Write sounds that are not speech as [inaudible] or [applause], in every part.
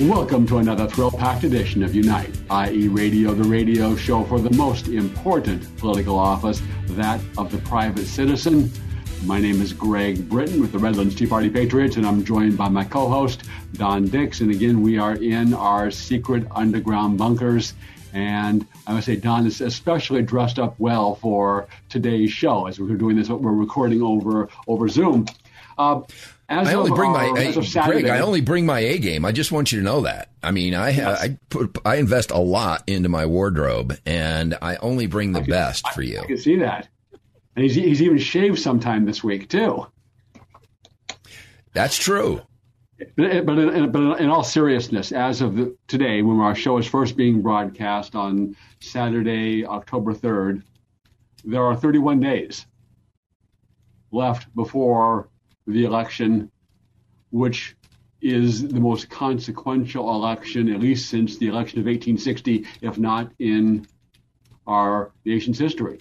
Welcome to another thrill packed edition of Unite, IE, radio, the radio show for the most important political office, that of the private citizen. My name is Greg Britton with the Redlands Tea Party Patriots, and I'm joined by my co host, Don Dix. And again, we are in our secret underground bunkers. And I would say Don is especially dressed up well for today's show as we're doing this. We're recording over over Zoom. Uh, as I only bring my uh, I, Greg. I only bring my A game. I just want you to know that. I mean, I yes. I put I invest a lot into my wardrobe, and I only bring the can, best for you. I can see that, and he's he's even shaved sometime this week too. That's true. But, but, in, but in all seriousness, as of the, today, when our show is first being broadcast on Saturday, October 3rd, there are 31 days left before the election, which is the most consequential election, at least since the election of 1860, if not in our nation's history.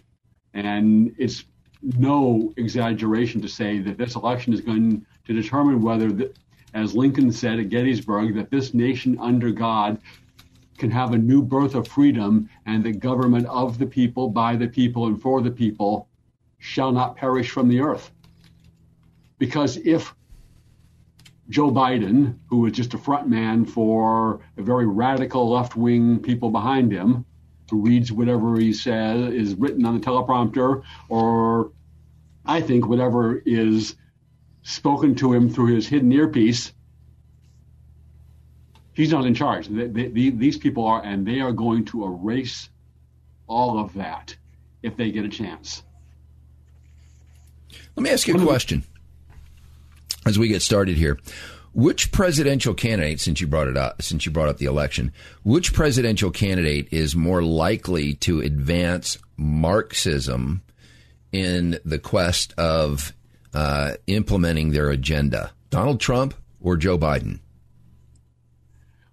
And it's no exaggeration to say that this election is going to determine whether, the, as Lincoln said at Gettysburg, that this nation under God can have a new birth of freedom and the government of the people, by the people, and for the people shall not perish from the earth. Because if Joe Biden, who is just a front man for a very radical left wing people behind him, who reads whatever he says is written on the teleprompter, or I think whatever is spoken to him through his hidden earpiece, he's not in charge. They, they, these people are, and they are going to erase all of that if they get a chance. Let me ask you a question as we get started here. Which presidential candidate, since you brought it up, since you brought up the election, which presidential candidate is more likely to advance Marxism in the quest of uh, implementing their agenda? Donald Trump or Joe Biden?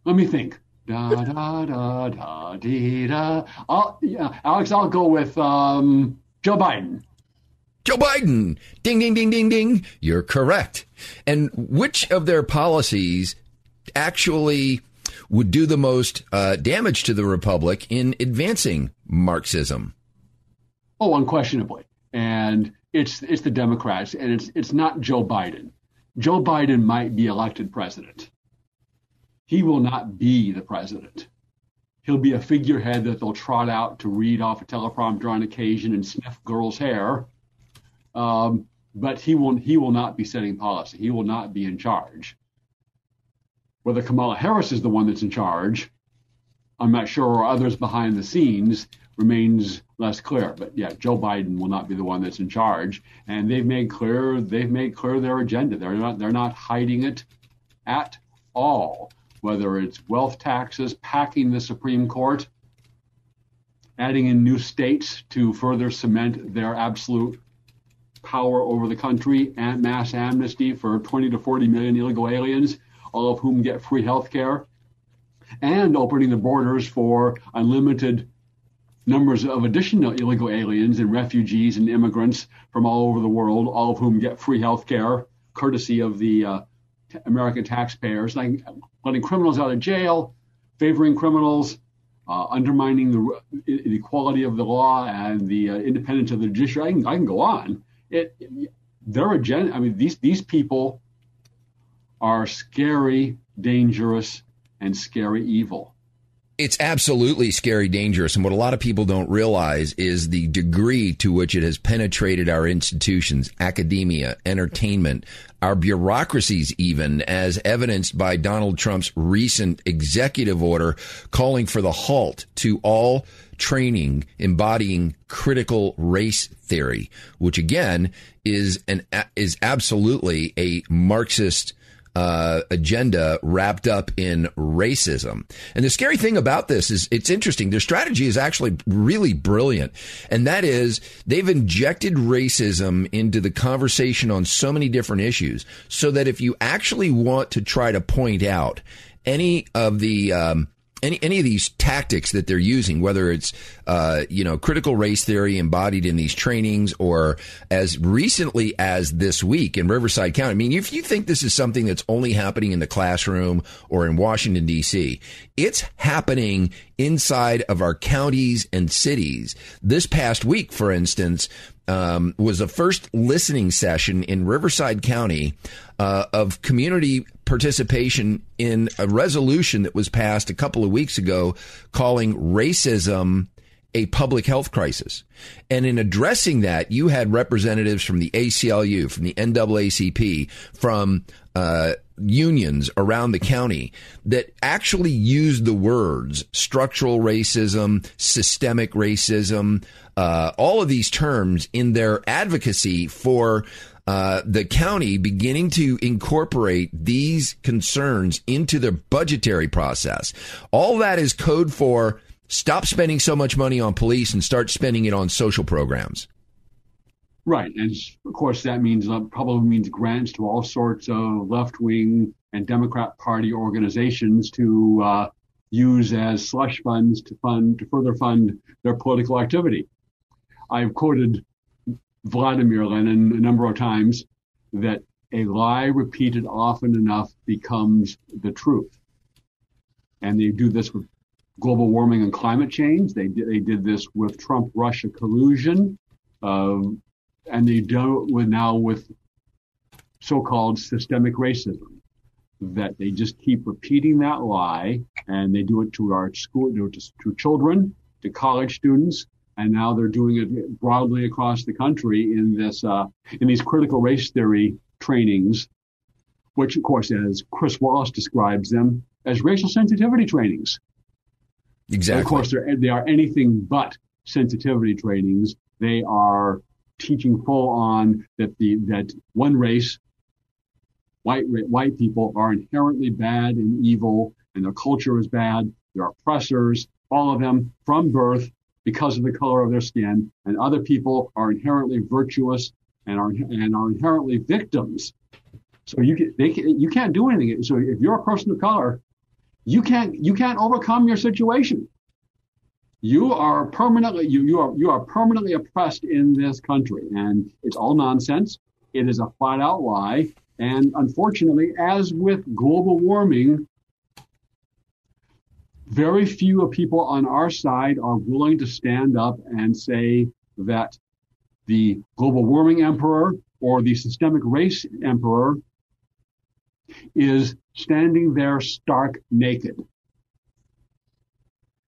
Let me think. Da da da da dee da. I'll, yeah, Alex, I'll go with um, Joe Biden. Joe Biden. Ding, ding, ding, ding, ding. You're correct. And which of their policies actually would do the most uh, damage to the republic in advancing Marxism? Oh, unquestionably. And it's it's the Democrats, and it's it's not Joe Biden. Joe Biden might be elected president. He will not be the president. He'll be a figurehead that they'll trot out to read off a teleprompter on occasion and sniff girls' hair um, but he will he will not be setting policy. He will not be in charge. Whether Kamala Harris is the one that's in charge, I'm not sure, or others behind the scenes remains less clear. But yeah, Joe Biden will not be the one that's in charge, and they've made clear they've made clear their agenda. They're not they're not hiding it at all. Whether it's wealth taxes, packing the Supreme Court, adding in new states to further cement their absolute power over the country and mass amnesty for 20 to 40 million illegal aliens, all of whom get free health care, and opening the borders for unlimited numbers of additional illegal aliens and refugees and immigrants from all over the world, all of whom get free health care courtesy of the uh, t- American taxpayers, like letting criminals out of jail, favoring criminals, uh, undermining the, the quality of the law and the uh, independence of the judiciary. I can, I can go on it, their agenda. I mean, these these people are scary, dangerous, and scary evil. It's absolutely scary dangerous. And what a lot of people don't realize is the degree to which it has penetrated our institutions, academia, entertainment, our bureaucracies, even as evidenced by Donald Trump's recent executive order calling for the halt to all training embodying critical race theory, which again is an is absolutely a Marxist uh, agenda wrapped up in racism. And the scary thing about this is it's interesting. Their strategy is actually really brilliant. And that is they've injected racism into the conversation on so many different issues so that if you actually want to try to point out any of the, um, any any of these tactics that they're using, whether it's uh, you know critical race theory embodied in these trainings, or as recently as this week in Riverside County. I mean, if you think this is something that's only happening in the classroom or in Washington D.C., it's happening inside of our counties and cities. This past week, for instance, um, was the first listening session in Riverside County uh, of community participation in a resolution that was passed a couple of weeks ago calling racism a public health crisis. And in addressing that, you had representatives from the ACLU, from the NAACP, from uh, unions around the county that actually used the words structural racism, systemic racism, uh, all of these terms in their advocacy for uh, the county beginning to incorporate these concerns into their budgetary process. All that is code for stop spending so much money on police and start spending it on social programs. Right, and of course that means uh, probably means grants to all sorts of left wing and Democrat Party organizations to uh, use as slush funds to fund to further fund their political activity. I've quoted Vladimir Lenin a number of times that a lie repeated often enough becomes the truth, and they do this with global warming and climate change. They they did this with Trump Russia collusion. Um, and they do it with now with so-called systemic racism that they just keep repeating that lie and they do it to our school do it to, to children to college students and now they're doing it broadly across the country in this uh, in these critical race theory trainings which of course as chris wallace describes them as racial sensitivity trainings. Exactly and of course they're, they are anything but sensitivity trainings. They are teaching full on that the that one race, white white people, are inherently bad and evil, and their culture is bad. They're oppressors, all of them from birth because of the color of their skin, and other people are inherently virtuous and are and are inherently victims. So you can, they can, you can't do anything. So if you're a person of color, you can't you can't overcome your situation. You are permanently you, you are you are permanently oppressed in this country, and it's all nonsense. It is a flat out lie. And unfortunately, as with global warming, very few of people on our side are willing to stand up and say that the global warming emperor or the systemic race emperor is standing there stark naked.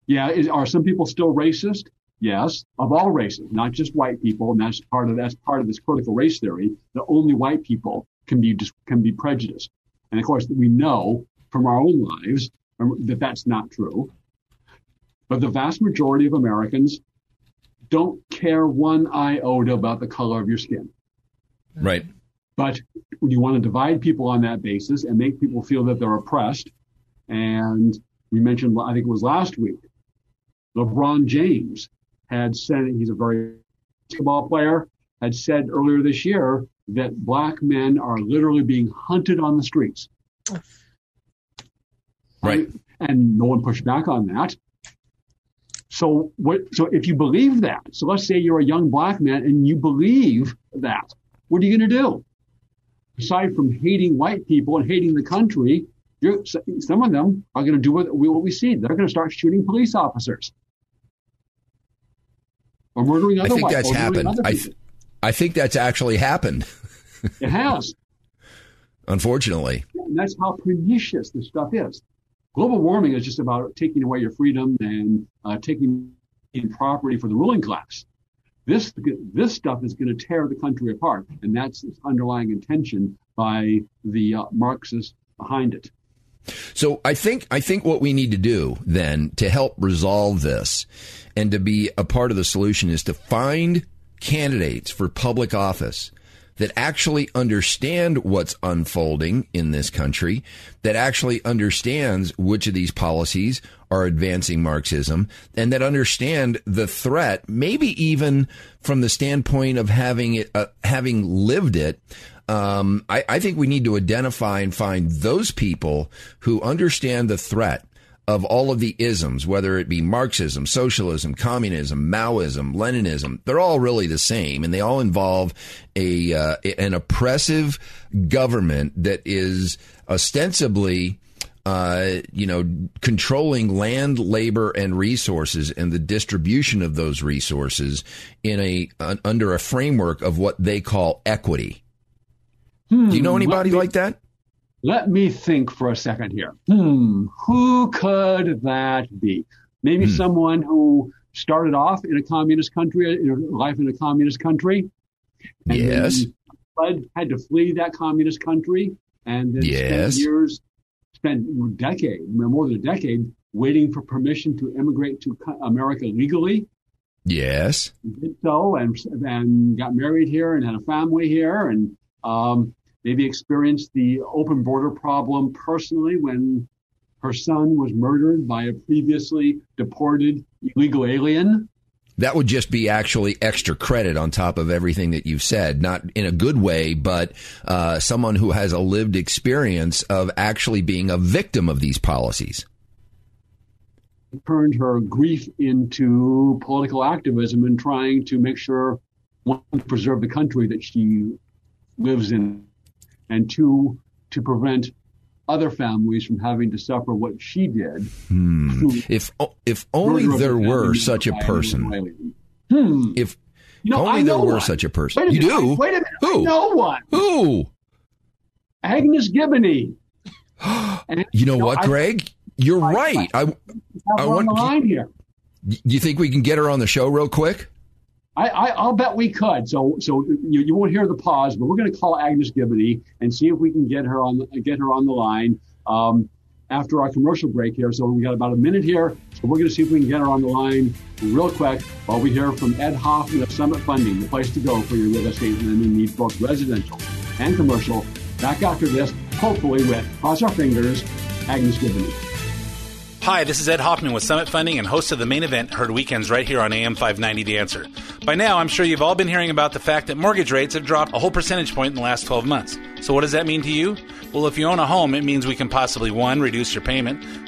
Yeah, is, are some people still racist? Yes, of all races, not just white people, and that's part of that's part of this critical race theory that only white people can be can be prejudiced. And of course, we know from our own lives Um, that that's not true. But the vast majority of Americans don't care one iota about the color of your skin. Right. But when you want to divide people on that basis and make people feel that they're oppressed, and we mentioned, I think it was last week, LeBron James had said, he's a very basketball player, had said earlier this year that black men are literally being hunted on the streets. Right. And no one pushed back on that. So what, so if you believe that, so let's say you're a young black man and you believe that, what are you going to do? Aside from hating white people and hating the country, some of them are going to do what we, what we see. They're going to start shooting police officers or murdering other I think that's happened. I, th- I think that's actually happened. it has. [laughs] Unfortunately. And that's how pernicious this stuff is. Global warming is just about taking away your freedom and uh, taking in property for the ruling class. This this stuff is going to tear the country apart, and that's its underlying intention by the uh, Marxists behind it. So I think I think what we need to do then to help resolve this and to be a part of the solution is to find candidates for public office that actually understand what's unfolding in this country, that actually understands which of these policies are advancing Marxism, and that understand the threat, maybe even from the standpoint of having it, uh, having lived it. Um, I, I think we need to identify and find those people who understand the threat of all of the isms, whether it be Marxism, socialism, communism, Maoism, Leninism, they're all really the same, and they all involve a uh, an oppressive government that is ostensibly. Uh, you know, controlling land, labor, and resources, and the distribution of those resources in a under a framework of what they call equity. Hmm, Do you know anybody me, like that? Let me think for a second here. Hmm, who could that be? Maybe hmm. someone who started off in a communist country, in life in a communist country. And yes. Fled, had to flee that communist country and then yes. spent years, spent a decade, more than a decade, waiting for permission to immigrate to America legally. Yes. Did so and, and got married here and had a family here and um, maybe experienced the open border problem personally when her son was murdered by a previously deported illegal alien. That would just be actually extra credit on top of everything that you've said, not in a good way, but uh, someone who has a lived experience of actually being a victim of these policies. Turned her grief into political activism and trying to make sure one preserve the country that she lives in and two, to prevent other families from having to suffer what she did. Hmm. If if only there were such a person. Hmm. If you know, only there were one. such a person. A you do? Wait a minute. Who? I know one. Who? Agnes Gibboney. [gasps] and, you know what, I, Greg? You're I, right. I, I, I want line here. You think we can get her on the show real quick? I, will bet we could. So, so you, you won't hear the pause, but we're going to call Agnes Gibboney and see if we can get her on get her on the line um, after our commercial break here. So we got about a minute here, so we're going to see if we can get her on the line real quick while we hear from Ed Hoffman of Summit Funding, the place to go for your real estate lending needs, both residential and commercial. Back after this, hopefully with cross our fingers, Agnes Gibboney. Hi, this is Ed Hoffman with Summit Funding and host of the main event, Heard Weekends, right here on AM 590 The Answer. By now, I'm sure you've all been hearing about the fact that mortgage rates have dropped a whole percentage point in the last 12 months. So, what does that mean to you? Well, if you own a home, it means we can possibly one, reduce your payment,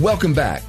Welcome back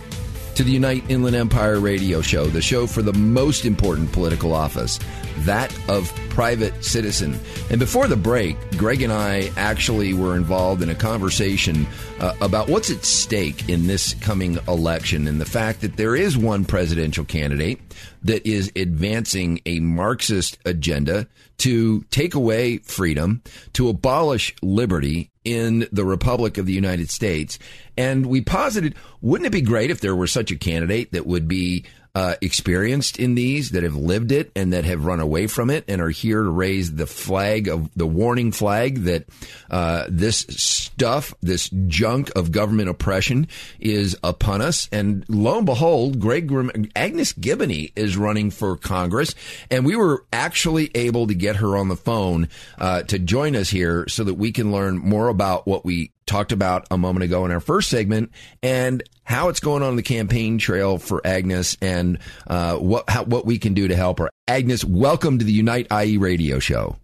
to the Unite Inland Empire radio show, the show for the most important political office, that of private citizen. And before the break, Greg and I actually were involved in a conversation uh, about what's at stake in this coming election and the fact that there is one presidential candidate that is advancing a Marxist agenda to take away freedom, to abolish liberty in the Republic of the United States. And we posited, wouldn't it be great if there were such a candidate that would be uh, experienced in these, that have lived it, and that have run away from it, and are here to raise the flag of the warning flag that uh, this stuff, this junk of government oppression, is upon us. And lo and behold, Greg Agnes Gibboney is running for Congress, and we were actually able to get her on the phone uh, to join us here so that we can learn more about what we talked about a moment ago in our first segment and how it's going on the campaign trail for Agnes and uh, what how, what we can do to help her. Agnes, welcome to the Unite IE radio show.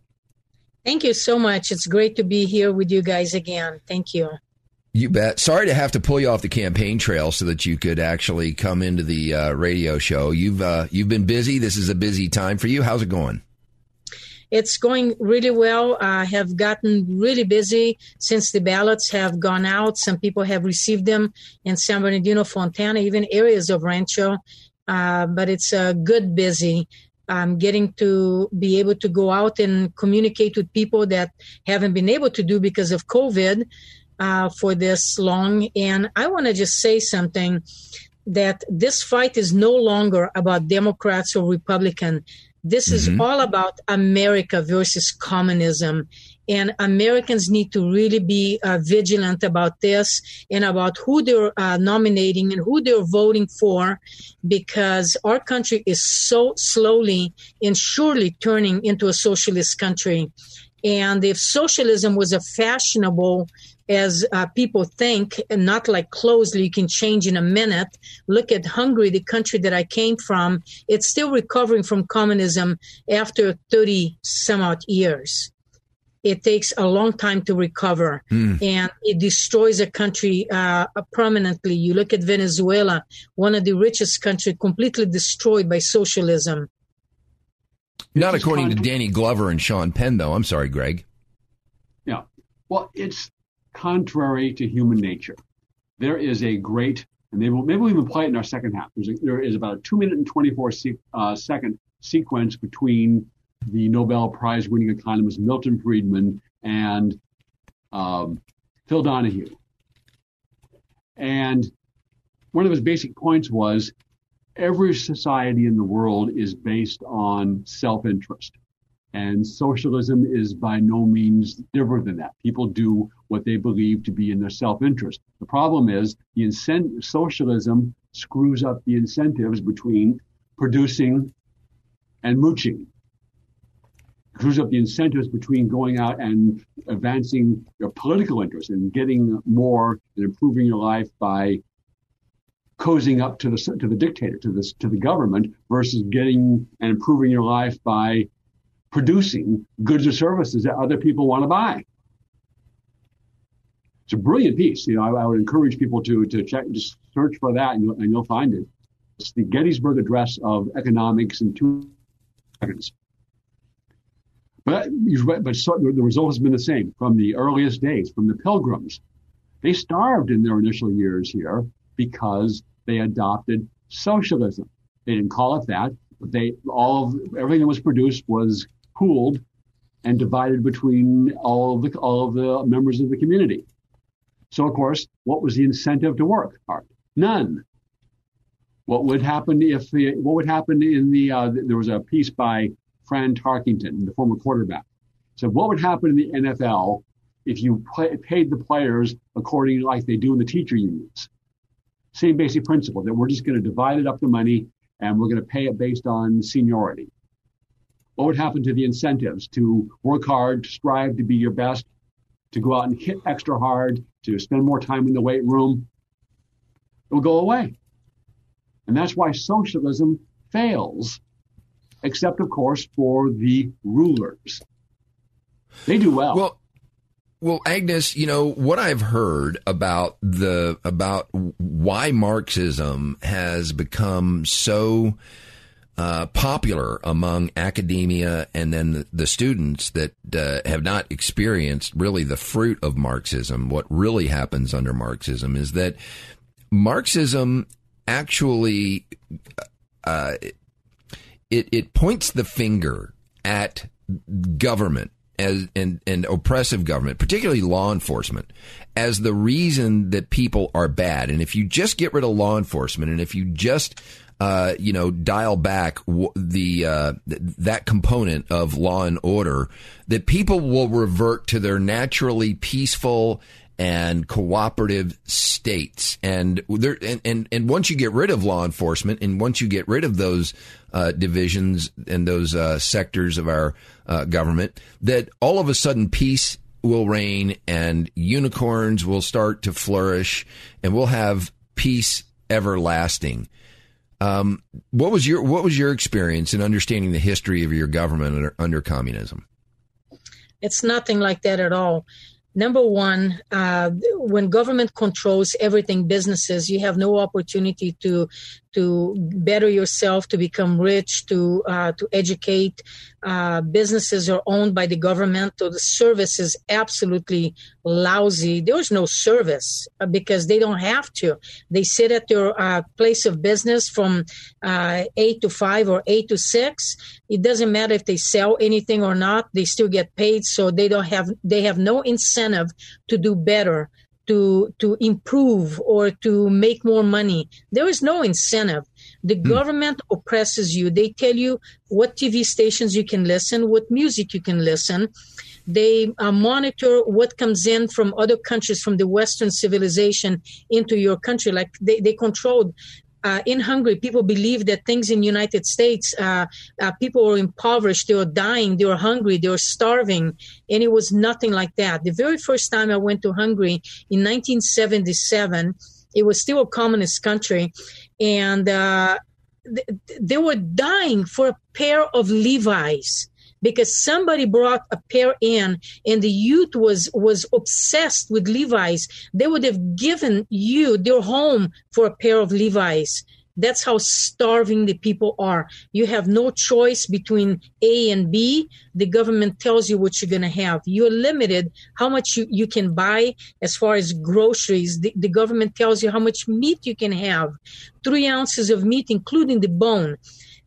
Thank you so much. It's great to be here with you guys again. Thank you. You bet. Sorry to have to pull you off the campaign trail so that you could actually come into the uh, radio show. You've uh, you've been busy. This is a busy time for you. How's it going? It's going really well. I have gotten really busy since the ballots have gone out. Some people have received them in San Bernardino, Fontana, even areas of Rancho. Uh, but it's a good busy. I'm getting to be able to go out and communicate with people that haven't been able to do because of COVID uh, for this long. And I want to just say something that this fight is no longer about Democrats or Republican. This mm-hmm. is all about America versus communism. And Americans need to really be uh, vigilant about this and about who they're uh, nominating and who they're voting for, because our country is so slowly and surely turning into a socialist country. And if socialism was a fashionable as uh, people think, and not like clothes you can change in a minute. Look at Hungary, the country that I came from. It's still recovering from communism after 30 some odd years. It takes a long time to recover mm. and it destroys a country uh, permanently. You look at Venezuela, one of the richest countries, completely destroyed by socialism. Not according to Danny Glover and Sean Penn, though. I'm sorry, Greg. Yeah. Well, it's contrary to human nature. There is a great, and maybe we'll, maybe we'll even play it in our second half. A, there is about a two minute and 24 se- uh, second sequence between the Nobel Prize winning economist Milton Friedman and um, Phil Donahue. And one of his basic points was every society in the world is based on self interest. And socialism is by no means different than that. People do what they believe to be in their self-interest. The problem is the incent- socialism screws up the incentives between producing and mooching. Screws up the incentives between going out and advancing your political interests and getting more and improving your life by cozying up to the to the dictator, to this to the government, versus getting and improving your life by producing goods or services that other people want to buy. It's a brilliant piece. You know, I, I would encourage people to to check, just search for that, and you'll, and you'll find it. It's the Gettysburg Address of economics in two seconds. But but so, the result has been the same from the earliest days, from the Pilgrims. They starved in their initial years here because they adopted socialism. They didn't call it that, but they all everything that was produced was pooled and divided between all of the all of the members of the community. So of course, what was the incentive to work hard? None. What would happen if the, what would happen in the uh, there was a piece by Fran Tarkington, the former quarterback. said what would happen in the NFL if you play, paid the players according like they do in the teacher unions? Same basic principle that we're just going to divide it up the money and we're going to pay it based on seniority what would happen to the incentives to work hard, to strive to be your best, to go out and hit extra hard, to spend more time in the weight room? It will go away. And that's why socialism fails, except, of course, for the rulers. They do well. Well, well, Agnes, you know what I've heard about the about why Marxism has become so uh, popular among academia and then the, the students that uh, have not experienced really the fruit of Marxism. What really happens under Marxism is that Marxism actually uh, it it points the finger at government as and, and oppressive government, particularly law enforcement, as the reason that people are bad. And if you just get rid of law enforcement, and if you just uh, you know, dial back the uh, that component of law and order, that people will revert to their naturally peaceful and cooperative states. And there, and, and, and once you get rid of law enforcement, and once you get rid of those uh, divisions and those uh, sectors of our uh, government, that all of a sudden peace will reign and unicorns will start to flourish, and we'll have peace everlasting. Um, what was your what was your experience in understanding the history of your government under, under communism? It's nothing like that at all number one, uh, when government controls everything, businesses, you have no opportunity to to better yourself, to become rich, to uh, to educate. Uh, businesses are owned by the government, so the service is absolutely lousy. There is no service uh, because they don't have to. They sit at their uh, place of business from uh, eight to five or eight to six. It doesn't matter if they sell anything or not; they still get paid. So they don't have they have no incentive to do better to to improve or to make more money. There is no incentive. The hmm. government oppresses you. They tell you what TV stations you can listen, what music you can listen. They uh, monitor what comes in from other countries, from the Western civilization into your country. Like they, they control uh, in Hungary, people believe that things in United States, uh, uh, people were impoverished, they were dying, they were hungry, they were starving, and it was nothing like that. The very first time I went to Hungary in 1977, it was still a communist country, and uh, th- they were dying for a pair of Levi's because somebody brought a pair in and the youth was was obsessed with levi's they would have given you their home for a pair of levi's that's how starving the people are. You have no choice between A and B. The government tells you what you're going to have. You're limited how much you, you can buy as far as groceries. The, the government tells you how much meat you can have. Three ounces of meat, including the bone.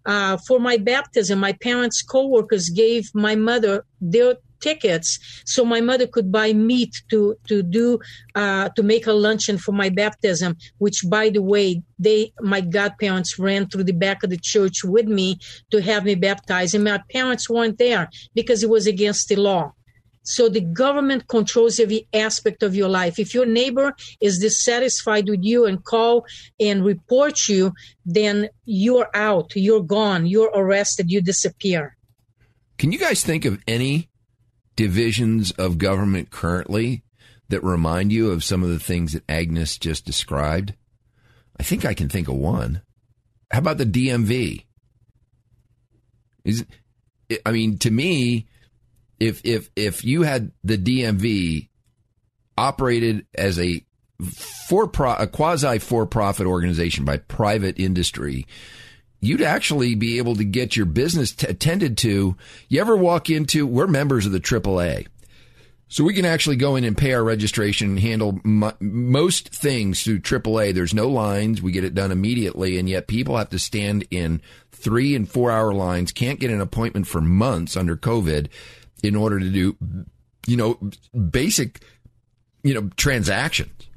Uh, for my baptism, my parents' co-workers gave my mother their tickets so my mother could buy meat to to do uh, to make a luncheon for my baptism which by the way they my godparents ran through the back of the church with me to have me baptized and my parents weren't there because it was against the law so the government controls every aspect of your life. If your neighbor is dissatisfied with you and call and report you, then you're out, you're gone, you're arrested, you disappear. Can you guys think of any divisions of government currently that remind you of some of the things that Agnes just described? I think I can think of one. How about the DMV? Is I mean, to me, if if if you had the DMV operated as a for pro, a quasi for profit organization by private industry, you'd actually be able to get your business t- attended to. You ever walk into? We're members of the AAA. So we can actually go in and pay our registration and handle most things through AAA. There's no lines. We get it done immediately. And yet people have to stand in three and four hour lines, can't get an appointment for months under COVID in order to do, you know, basic, you know, transactions.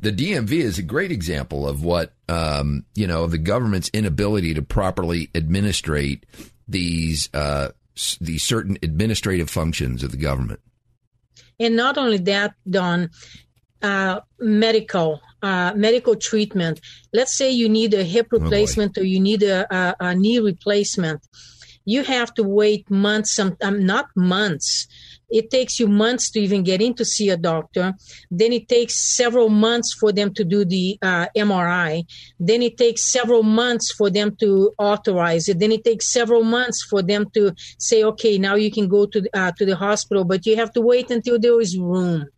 The DMV is a great example of what, um, you know, the government's inability to properly administrate these, uh, these certain administrative functions of the government. And not only that, Don, uh, medical uh, medical treatment. Let's say you need a hip oh, replacement oh or you need a, a, a, knee replacement you have to wait months, some, um, not months. It takes you months to even get in to see a doctor. Then it takes several months for them to do the uh, MRI. Then it takes several months for them to authorize it. Then it takes several months for them to say, okay, now you can go to uh, to the hospital, but you have to wait until there is room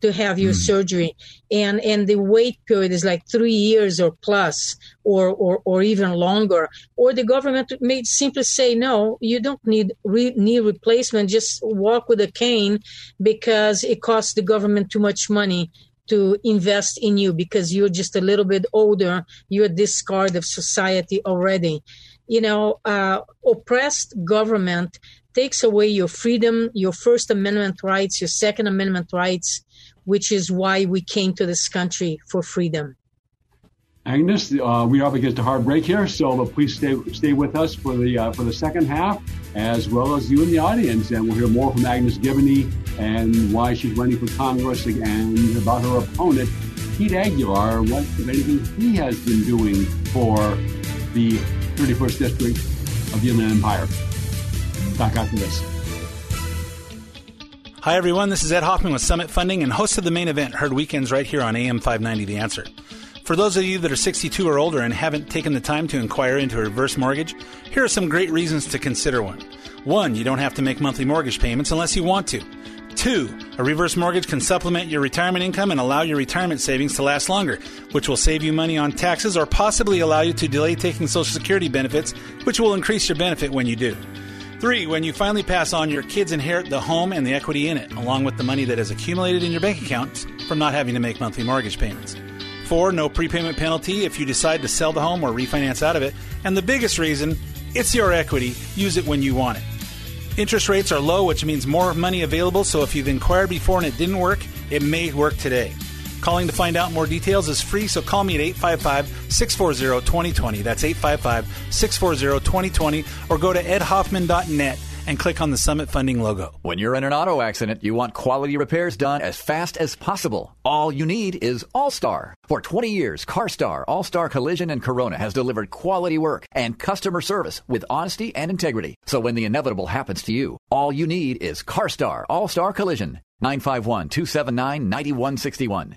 to have your mm. surgery. And and the wait period is like three years or plus or or, or even longer. Or the government may simply say no you don't need re- knee replacement just walk with a cane because it costs the government too much money to invest in you because you're just a little bit older you're a discard of society already. You know uh, oppressed government takes away your freedom, your First Amendment rights, your Second Amendment rights, which is why we came to this country for freedom. Agnes, uh, we are up against a hard break here, so please stay stay with us for the uh, for the second half, as well as you in the audience, and we'll hear more from Agnes Gibboney and why she's running for Congress and about her opponent, Pete Aguilar, what if anything he has been doing for the 31st District of the Inland Empire. Back after this. Hi, everyone. This is Ed Hoffman with Summit Funding and host of the main event, heard weekends right here on AM 590 The Answer. For those of you that are 62 or older and haven't taken the time to inquire into a reverse mortgage, here are some great reasons to consider one. One, you don't have to make monthly mortgage payments unless you want to. Two, a reverse mortgage can supplement your retirement income and allow your retirement savings to last longer, which will save you money on taxes or possibly allow you to delay taking Social Security benefits, which will increase your benefit when you do. Three, when you finally pass on, your kids inherit the home and the equity in it, along with the money that has accumulated in your bank accounts from not having to make monthly mortgage payments. Four, no prepayment penalty if you decide to sell the home or refinance out of it. And the biggest reason, it's your equity. Use it when you want it. Interest rates are low, which means more money available, so if you've inquired before and it didn't work, it may work today. Calling to find out more details is free, so call me at 855 640 2020. That's 855 640 2020, or go to edhoffman.net and click on the Summit Funding logo. When you're in an auto accident, you want quality repairs done as fast as possible. All you need is All Star. For 20 years, CarStar, All Star Collision, and Corona has delivered quality work and customer service with honesty and integrity. So when the inevitable happens to you, all you need is CarStar, All Star Collision. 951 279 9161.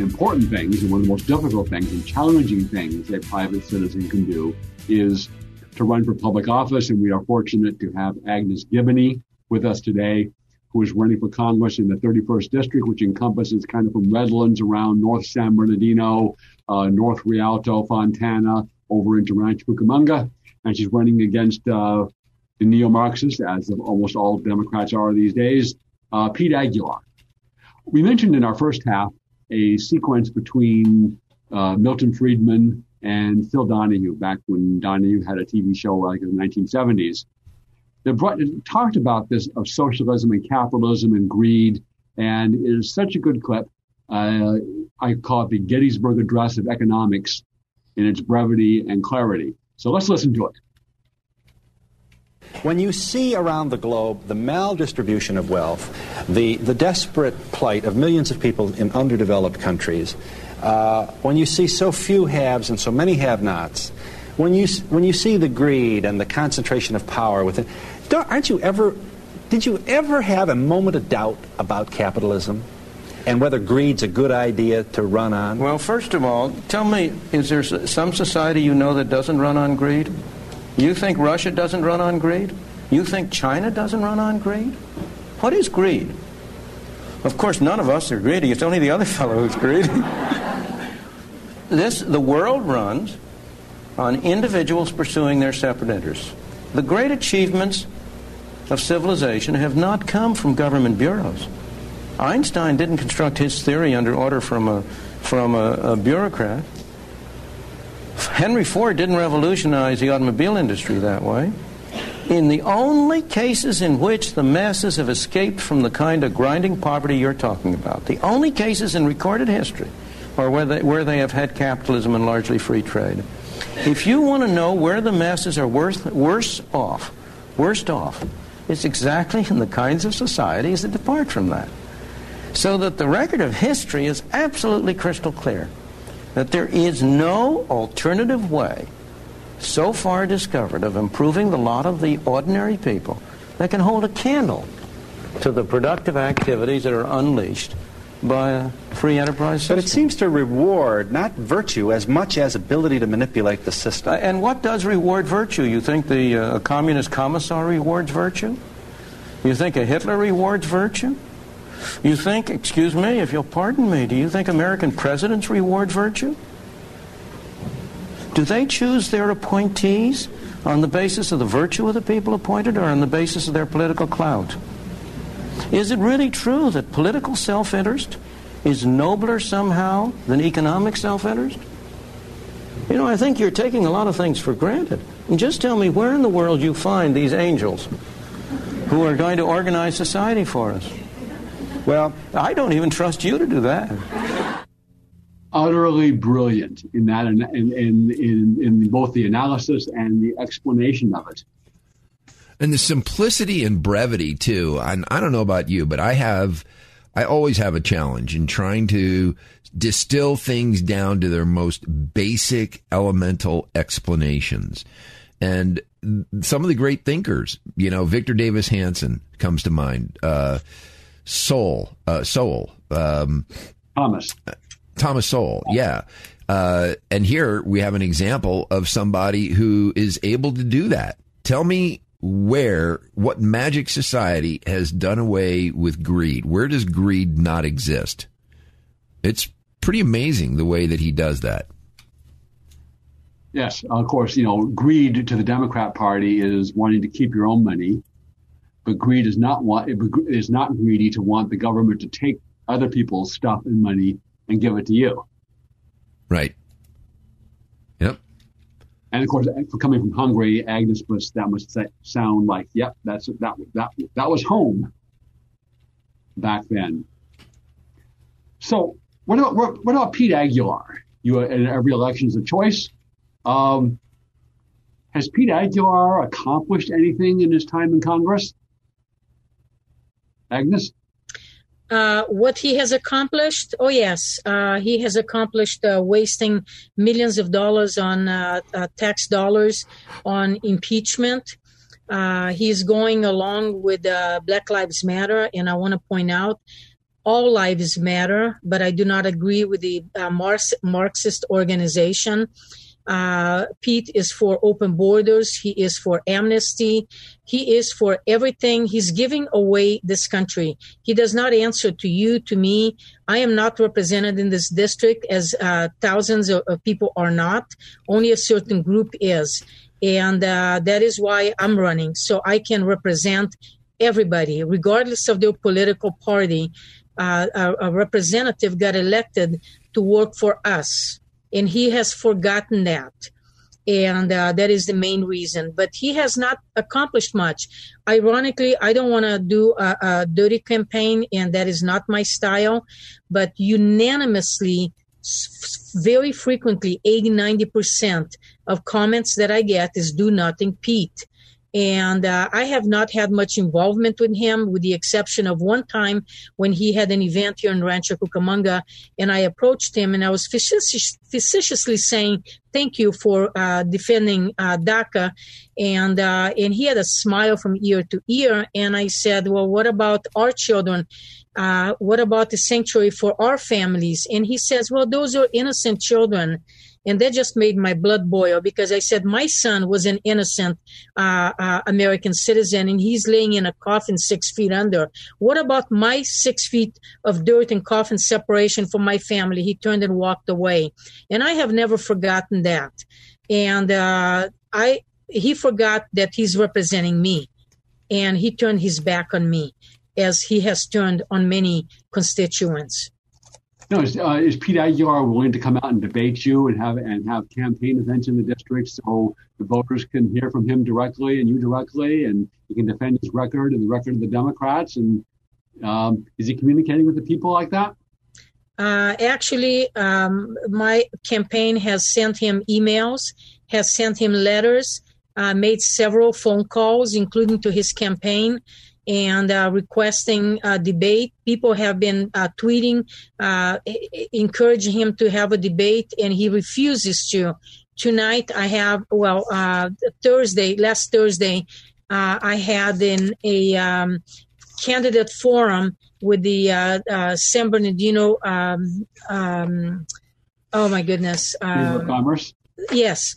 important things and one of the most difficult things and challenging things a private citizen can do is to run for public office. And we are fortunate to have Agnes Gibboney with us today, who is running for Congress in the 31st District, which encompasses kind of from Redlands around North San Bernardino, uh, North Rialto, Fontana, over into Rancho Cucamonga and she's running against uh, the neo-Marxists, as almost all Democrats are these days, uh, Pete Aguilar. We mentioned in our first half a sequence between uh, Milton Friedman and Phil Donahue, back when Donahue had a TV show like in the 1970s. It, brought, talked about this of socialism and capitalism and greed, and it is such a good clip. Uh, I call it the Gettysburg Address of Economics in its brevity and clarity. So let's listen to it. When you see around the globe the maldistribution of wealth, the, the desperate plight of millions of people in underdeveloped countries, uh, when you see so few haves and so many have nots, when you, when you see the greed and the concentration of power within, aren't you ever, did you ever have a moment of doubt about capitalism? and whether greed's a good idea to run on? Well, first of all, tell me, is there some society you know that doesn't run on greed? You think Russia doesn't run on greed? You think China doesn't run on greed? What is greed? Of course, none of us are greedy. It's only the other [laughs] fellow who's greedy. [laughs] this, the world runs on individuals pursuing their separate interests. The great achievements of civilization have not come from government bureaus. Einstein didn't construct his theory under order from a, from a, a bureaucrat. Henry Ford didn't revolutionize the automobile industry that way. In the only cases in which the masses have escaped from the kind of grinding poverty you're talking about, the only cases in recorded history are where they, where they have had capitalism and largely free trade. If you want to know where the masses are worse, worse off, worst off, it's exactly in the kinds of societies that depart from that. So that the record of history is absolutely crystal clear that there is no alternative way so far discovered of improving the lot of the ordinary people that can hold a candle to the productive activities that are unleashed by a free enterprise system. But it seems to reward not virtue as much as ability to manipulate the system. And what does reward virtue? You think the uh, communist commissar rewards virtue? You think a Hitler rewards virtue? You think, excuse me, if you'll pardon me, do you think American presidents reward virtue? Do they choose their appointees on the basis of the virtue of the people appointed or on the basis of their political clout? Is it really true that political self interest is nobler somehow than economic self interest? You know, I think you're taking a lot of things for granted. And just tell me where in the world you find these angels who are going to organize society for us. Well, I don't even trust you to do that. Utterly brilliant in that, in, in, in, in both the analysis and the explanation of it. And the simplicity and brevity, too. And I don't know about you, but I have, I always have a challenge in trying to distill things down to their most basic elemental explanations. And some of the great thinkers, you know, Victor Davis Hanson comes to mind. Uh, Sowell, uh, Sowell, um, Thomas, Thomas Sowell. yeah. Uh, and here we have an example of somebody who is able to do that. Tell me where, what magic society has done away with greed? Where does greed not exist? It's pretty amazing the way that he does that. Yes, of course, you know, greed to the Democrat Party is wanting to keep your own money, but greed is not want is not greedy to want the government to take other people's stuff and money and give it to you. Right. Yep. And of course, for coming from Hungary, Agnes must that must sound like, yep, that's that that that was home back then. So what about what about Pete Aguilar? You in every election is a choice. Um, has Pete Aguilar accomplished anything in his time in Congress? Agnes? Uh, what he has accomplished? Oh, yes. Uh, he has accomplished uh, wasting millions of dollars on uh, uh, tax dollars on impeachment. Uh, he's going along with Black Lives Matter, and I want to point out all lives matter, but I do not agree with the Marxist organization. Uh, Pete is for open borders. He is for amnesty. He is for everything. He's giving away this country. He does not answer to you, to me. I am not represented in this district as uh, thousands of, of, people are not. Only a certain group is. And uh, that is why I'm running. So I can represent everybody, regardless of their political party. Uh, a, a representative got elected to work for us and he has forgotten that. And uh, that is the main reason. But he has not accomplished much. Ironically i don't want to do a, a, dirty campaign and that is not my style. But unanimously very frequently 80 90% of comments that i get is do nothing pete and uh, I have not had much involvement with him, with the exception of one time when he had an event here in Rancho Cucamonga, and I approached him and I was facetious, facetiously saying, "Thank you for uh, defending uh, DACA," and uh, and he had a smile from ear to ear, and I said, "Well, what about our children?" Uh, what about the sanctuary for our families? And he says, well, those are innocent children. And that just made my blood boil because I said my son was an innocent uh, uh, American citizen and he's laying in a coffin six feet under. What about my six feet of dirt and coffin separation from my family? He turned and walked away. And I have never forgotten that. And uh, I, he forgot that he's representing me and he turned his back on me as he has turned on many constituents. No, is, uh, is Pete Aguilar willing to come out and debate you and have and have campaign events in the district so the voters can hear from him directly and you directly, and he can defend his record and the record of the Democrats? And um, is he communicating with the people like that? Uh, actually, um, my campaign has sent him emails, has sent him letters, uh, made several phone calls, including to his campaign and uh, requesting a debate. People have been uh, tweeting, uh, encouraging him to have a debate, and he refuses to. Tonight, I have, well, uh, Thursday, last Thursday, uh, I had in a um, candidate forum with the uh, San Bernardino, um, um, oh my goodness. Um, Commerce? Yes.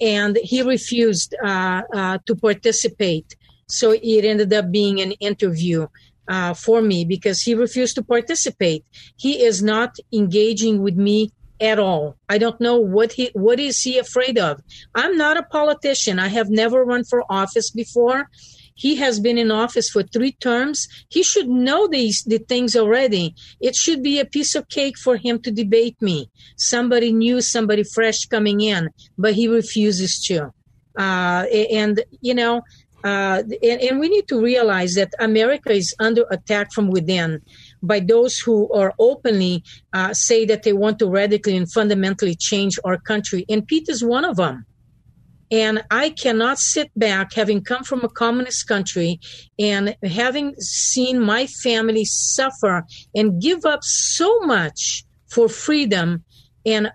And he refused to participate. So it ended up being an interview. uh, for me because he refused to participate. He is not engaging with me at all. I don't know what he what is he afraid of. I'm not a politician. I have never run for office before. He has been in office for three terms. He should know these the things already. It should be a piece of cake for him to debate me. Somebody new, somebody fresh coming in, but he refuses to. Uh, and you know, uh, and, and we need to realize that America is under attack from within by those who are openly uh, say that they want to radically and fundamentally change our country. And Pete is one of them. And I cannot sit back, having come from a communist country and having seen my family suffer and give up so much for freedom. And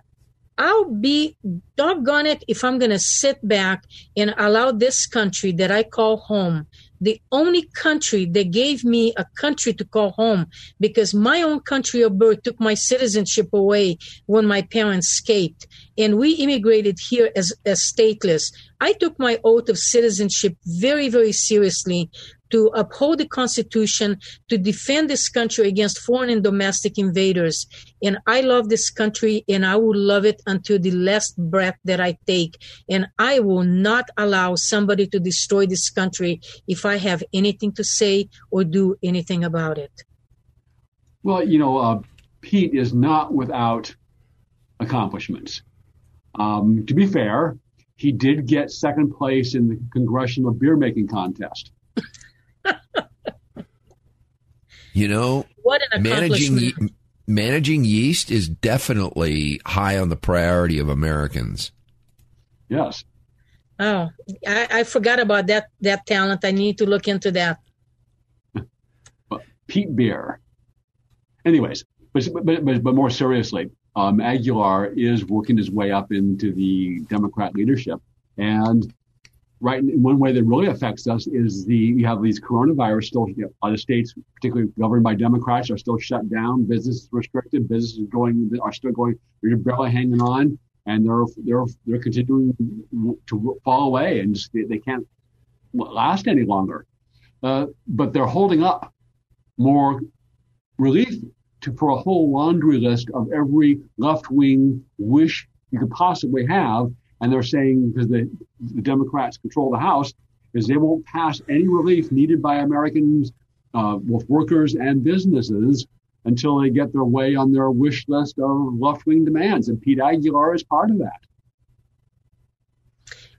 I'll be doggone it if I'm going to sit back and allow this country that I call home the only country that gave me a country to call home because my own country of birth took my citizenship away when my parents escaped and we immigrated here as, as stateless. I took my oath of citizenship very, very seriously to uphold the Constitution, to defend this country against foreign and domestic invaders. And I love this country and I will love it until the last breath that I take. And I will not allow somebody to destroy this country if I have anything to say or do anything about it. Well, you know, uh, Pete is not without accomplishments. Um, to be fair, he did get second place in the congressional beer making contest. [laughs] You know, what an managing managing yeast is definitely high on the priority of Americans. Yes. Oh, I, I forgot about that that talent. I need to look into that. [laughs] Pete Beer. Anyways, but but but, but more seriously, um, Aguilar is working his way up into the Democrat leadership, and right one way that really affects us is the you have these coronavirus still you know, a lot of states particularly governed by democrats are still shut down business restricted businesses going are still going they're barely hanging on and they're they're they're continuing to fall away and just, they, they can't last any longer. Uh, but they're holding up more relief to for a whole laundry list of every left wing wish you could possibly have and they're saying because the, the Democrats control the House, is they won't pass any relief needed by Americans, uh, both workers and businesses, until they get their way on their wish list of left wing demands. And Pete Aguilar is part of that.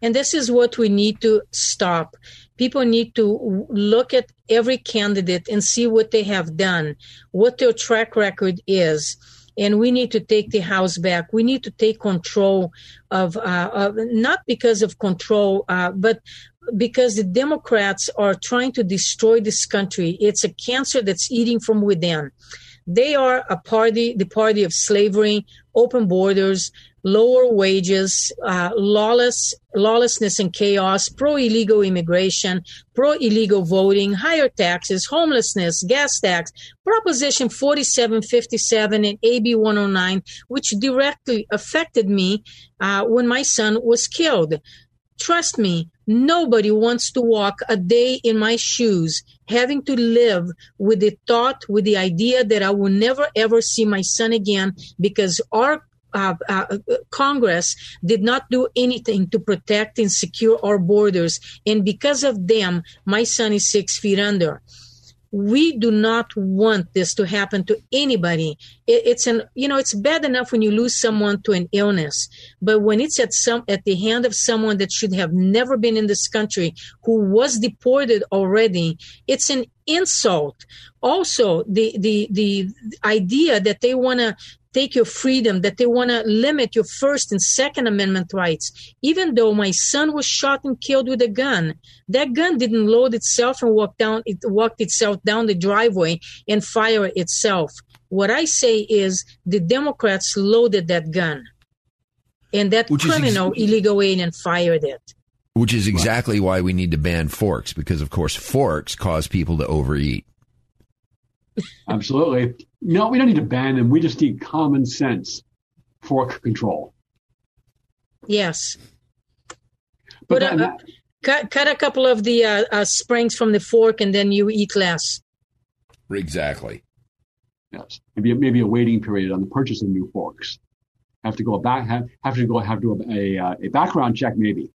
And this is what we need to stop. People need to look at every candidate and see what they have done, what their track record is and we need to take the house back. We need to take control of, uh, of not because of control, uh, but because the Democrats are trying to destroy this country. It's a cancer that's eating from within. They are a party, the party of slavery, open borders, lower wages, uh, lawless, lawlessness and chaos, pro illegal immigration, pro illegal voting, higher taxes, homelessness, gas tax, Proposition 4757 and AB 109, which directly affected me uh, when my son was killed. Trust me, nobody wants to walk a day in my shoes, having to live with the thought, with the idea that I will never ever see my son again because our uh, uh, Congress did not do anything to protect and secure our borders. And because of them, my son is six feet under we do not want this to happen to anybody it, it's an you know it's bad enough when you lose someone to an illness but when it's at some at the hand of someone that should have never been in this country who was deported already it's an insult also the the the idea that they want to take your freedom, that they want to limit your First and Second Amendment rights. Even though my son was shot and killed with a gun, that gun didn't load itself and walk down, it walked itself down the driveway and fire itself. What I say is the Democrats loaded that gun, and that Which criminal ex- illegal alien fired it. Which is exactly why we need to ban forks, because of course forks cause people to overeat. [laughs] Absolutely. No, we don't need to ban them. We just need common sense fork control. Yes. But, uh, uh, cut, cut a couple of the uh, uh, springs from the fork and then you eat less. Exactly. Maybe maybe a waiting period on the purchase of new forks. Have to go back. Have, have to go have to a, a, uh, a background check maybe.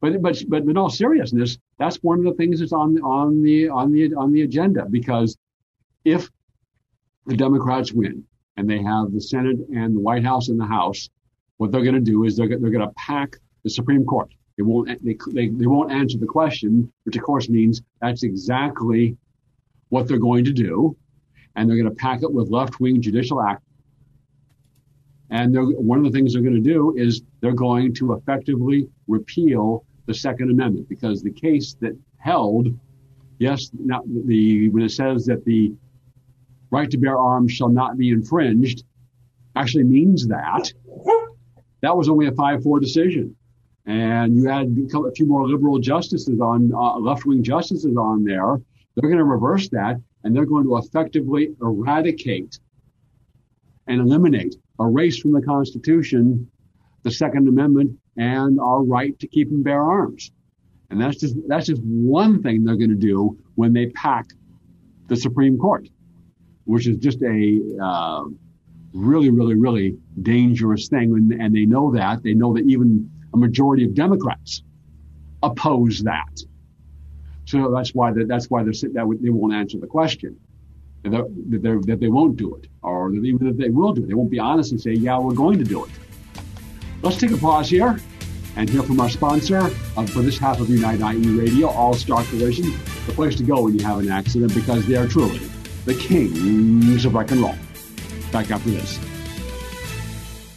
But but but in all seriousness, that's one of the things that's on the on the on the on the agenda because if the Democrats win and they have the Senate and the White House and the House, what they're going to do is they're they're going to pack the Supreme Court. They won't they, they they won't answer the question, which of course means that's exactly what they're going to do and they're going to pack it with left-wing judicial act. And one of the things they're going to do is they're going to effectively repeal the Second Amendment because the case that held, yes, now the when it says that the right to bear arms shall not be infringed, actually means that. That was only a five-four decision, and you had a few more liberal justices on uh, left-wing justices on there. They're going to reverse that and they're going to effectively eradicate and eliminate, erase from the Constitution the Second Amendment and our right to keep and bear arms. And that's just that's just one thing they're going to do when they pack the Supreme Court, which is just a uh, really, really, really dangerous thing. And, and they know that. They know that even a majority of Democrats oppose that. So that's why that's why they're that they won't answer the question. That, that, that they won't do it, or that even if they will do it, they won't be honest and say, "Yeah, we're going to do it." Let's take a pause here and hear from our sponsor for this half of United IE Radio, All Star Collision, the place to go when you have an accident because they are truly the kings of rock and roll. Back after this.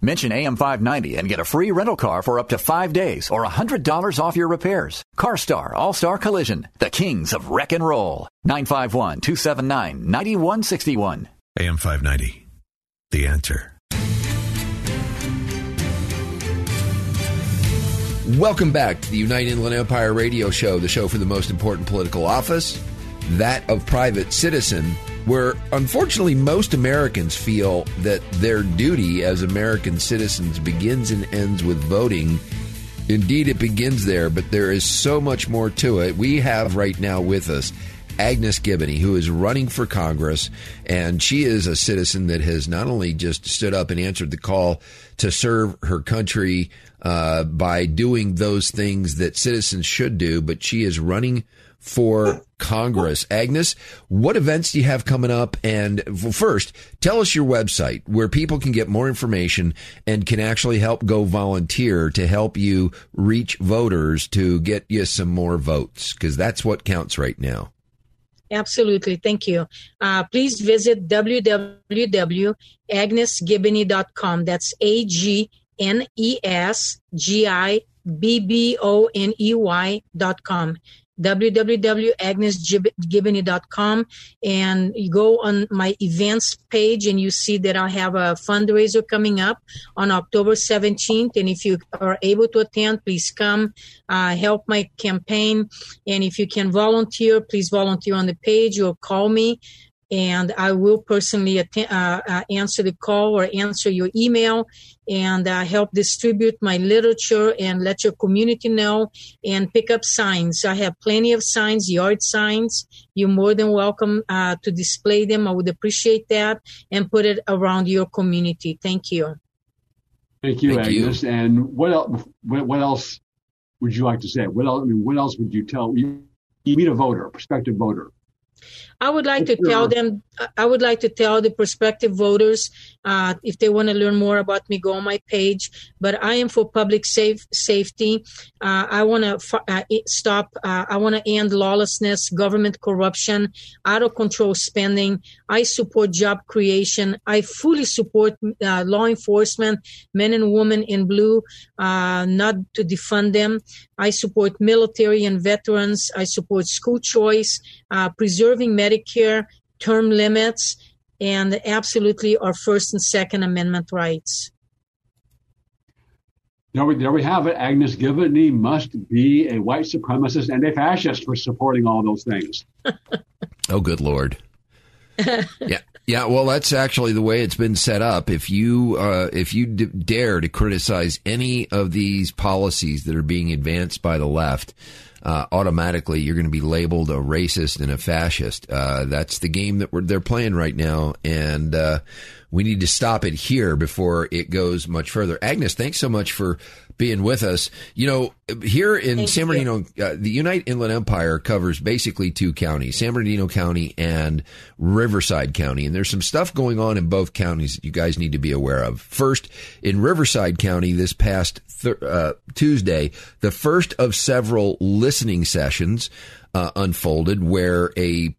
Mention AM590 and get a free rental car for up to five days or $100 off your repairs. CarStar All-Star Collision, the kings of wreck and roll. 951-279-9161. AM590, the answer. Welcome back to the United Inland Empire Radio Show, the show for the most important political office, that of private citizen where unfortunately most Americans feel that their duty as American citizens begins and ends with voting. Indeed, it begins there, but there is so much more to it. We have right now with us Agnes Gibboney, who is running for Congress, and she is a citizen that has not only just stood up and answered the call to serve her country uh, by doing those things that citizens should do, but she is running for Congress. Agnes, what events do you have coming up? And first, tell us your website where people can get more information and can actually help go volunteer to help you reach voters to get you some more votes, because that's what counts right now. Absolutely. Thank you. Uh, please visit www.agnesgibboney.com. That's A G N E S G I B B O N E Y.com www.agnesgibboney.com and you go on my events page and you see that I have a fundraiser coming up on October 17th. And if you are able to attend, please come uh, help my campaign. And if you can volunteer, please volunteer on the page or call me and I will personally att- uh, uh, answer the call or answer your email and uh, help distribute my literature and let your community know and pick up signs. I have plenty of signs, yard signs. You're more than welcome uh, to display them. I would appreciate that and put it around your community. Thank you. Thank you, Thank Agnes. You. And what else? What else would you like to say? What else? I mean, what else would you tell? You, you meet a voter, a prospective voter I would like to tell them, I would like to tell the prospective voters uh, if they want to learn more about me, go on my page. But I am for public safe safety. Uh, I want to f- uh, stop. Uh, I want to end lawlessness, government corruption, out of control spending. I support job creation. I fully support uh, law enforcement, men and women in blue, uh, not to defund them. I support military and veterans. I support school choice, preserving Medicare term limits and absolutely our First and Second Amendment rights. There we, there we have it. Agnes Gibboney must be a white supremacist and a fascist for supporting all those things. [laughs] oh, good lord! [laughs] yeah, yeah. Well, that's actually the way it's been set up. If you uh, if you d- dare to criticize any of these policies that are being advanced by the left, uh, automatically you're going to be labeled a racist and a fascist. Uh, that's the game that they're playing right now, and uh, we need to stop it here before it goes much further. Agnes, thanks so much for being with us. You know, here in Thank San Bernardino, uh, the Unite Inland Empire covers basically two counties, San Bernardino County and Riverside County. And there's some stuff going on in both counties that you guys need to be aware of. First, in Riverside County this past th- uh, Tuesday, the first of several listening sessions uh, unfolded where a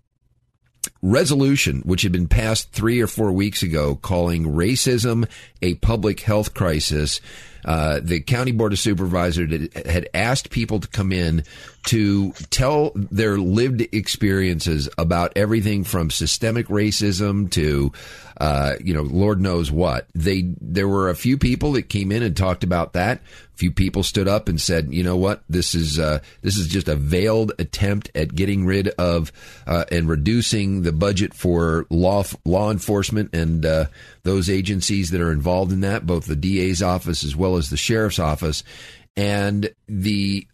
resolution, which had been passed three or four weeks ago, calling racism a public health crisis. Uh, the county board of supervisors had asked people to come in to tell their lived experiences about everything from systemic racism to, uh, you know, Lord knows what. They there were a few people that came in and talked about that A few people stood up and said, "You know what? This is uh, this is just a veiled attempt at getting rid of uh, and reducing the budget for law law enforcement and uh, those agencies that are involved in that, both the DA's office as well as the sheriff's office." And the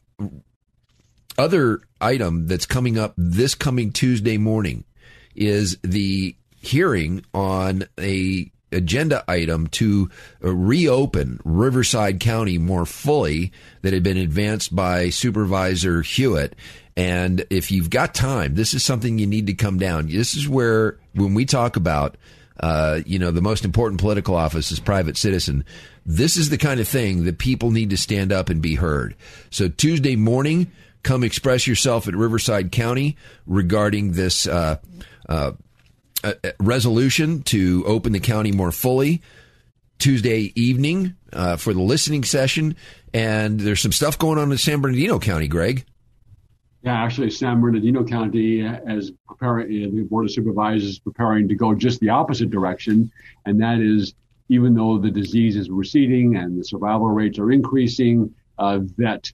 other item that's coming up this coming Tuesday morning is the hearing on a agenda item to reopen Riverside County more fully that had been advanced by Supervisor Hewitt. And if you've got time, this is something you need to come down. This is where, when we talk about, uh, you know, the most important political office is private citizen. This is the kind of thing that people need to stand up and be heard. So Tuesday morning, come express yourself at Riverside County regarding this uh, uh, resolution to open the county more fully Tuesday evening uh, for the listening session. And there's some stuff going on in San Bernardino County, Greg. Yeah, actually, San Bernardino County is preparing, the Board of Supervisors is preparing to go just the opposite direction. And that is, even though the disease is receding and the survival rates are increasing, uh, that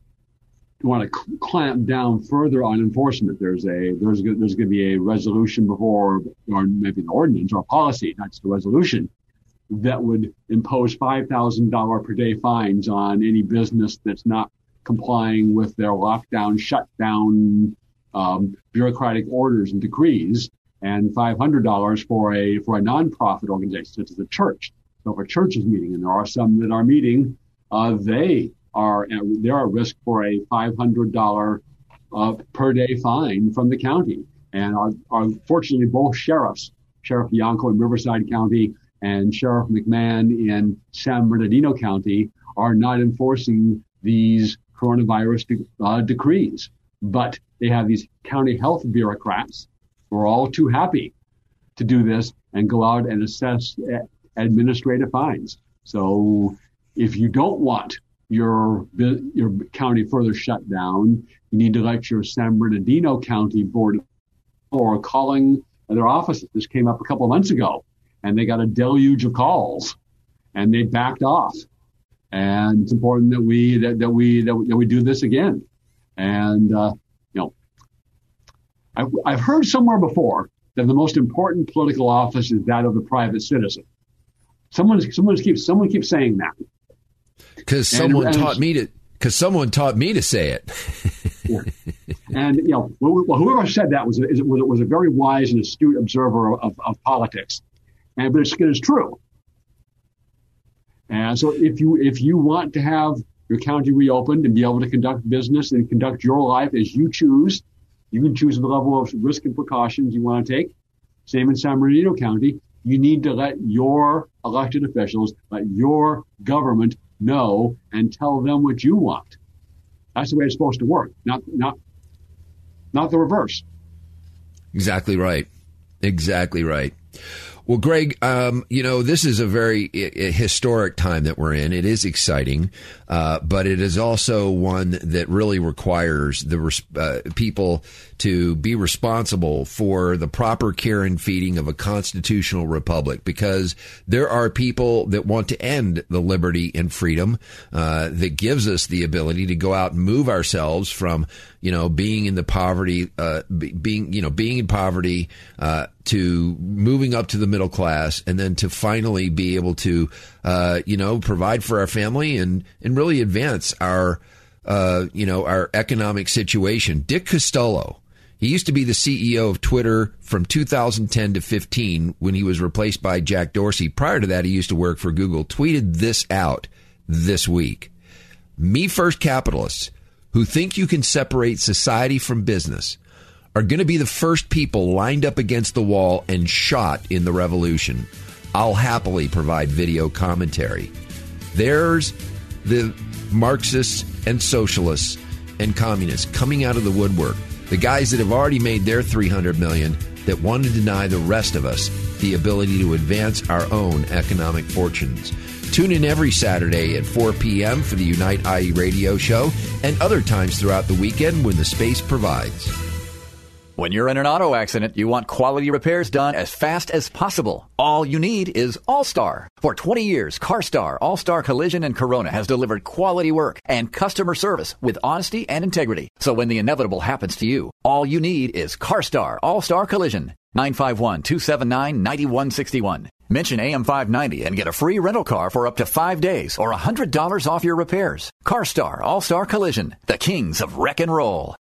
want to clamp down further on enforcement. There's a there's there's going to be a resolution before, or maybe an ordinance or a policy, not just a resolution, that would impose five thousand dollar per day fines on any business that's not complying with their lockdown, shutdown, um, bureaucratic orders and decrees, and five hundred dollars for a for a nonprofit organization such as a church. So if a church is meeting, and there are some that are meeting, uh, they are they're at risk for a $500 uh, per day fine from the county. And are, fortunately both sheriffs, Sheriff Bianco in Riverside County and Sheriff McMahon in San Bernardino County, are not enforcing these coronavirus de- uh, decrees. But they have these county health bureaucrats who are all too happy to do this and go out and assess administrative fines. So if you don't want your your county further shut down, you need to let your San Bernardino County Board or calling their offices. This came up a couple of months ago, and they got a deluge of calls, and they backed off. And it's important that we that, that we that, that we do this again. And uh, you know, I've, I've heard somewhere before that the most important political office is that of the private citizen. Someone someone keeps someone keeps saying that. Because someone and, taught me to. Because someone taught me to say it. yeah. [laughs] And you know, well, whoever said that was a, was, was a very wise and astute observer of, of politics, and but it's, it's true. And so, if you if you want to have your county reopened and be able to conduct business and conduct your life as you choose, you can choose the level of risk and precautions you want to take. Same in San Bernardino County. You need to let your elected officials, let your government know and tell them what you want. That's the way it's supposed to work, not not not the reverse. Exactly right. Exactly right. Well, Greg, um, you know, this is a very I- historic time that we're in. It is exciting, uh, but it is also one that really requires the res- uh, people to be responsible for the proper care and feeding of a constitutional republic because there are people that want to end the liberty and freedom uh, that gives us the ability to go out and move ourselves from, you know, being in the poverty, uh, being, you know, being in poverty, uh, to moving up to the middle class and then to finally be able to, uh, you know, provide for our family and, and really advance our, uh, you know, our economic situation. Dick Costolo, he used to be the CEO of Twitter from 2010 to 15 when he was replaced by Jack Dorsey. Prior to that, he used to work for Google. Tweeted this out this week. Me first capitalists who think you can separate society from business are going to be the first people lined up against the wall and shot in the revolution. I'll happily provide video commentary. There's the Marxists and socialists and communists coming out of the woodwork the guys that have already made their 300 million that want to deny the rest of us the ability to advance our own economic fortunes. Tune in every Saturday at 4 p.m. for the Unite IE radio show and other times throughout the weekend when the space provides. When you're in an auto accident, you want quality repairs done as fast as possible. All you need is All Star. For 20 years, CarStar, All Star Collision, and Corona has delivered quality work and customer service with honesty and integrity. So when the inevitable happens to you, all you need is CarStar, All Star Collision. 951 279 9161. Mention AM590 and get a free rental car for up to five days or $100 off your repairs. CarStar All Star Collision, the kings of wreck and roll.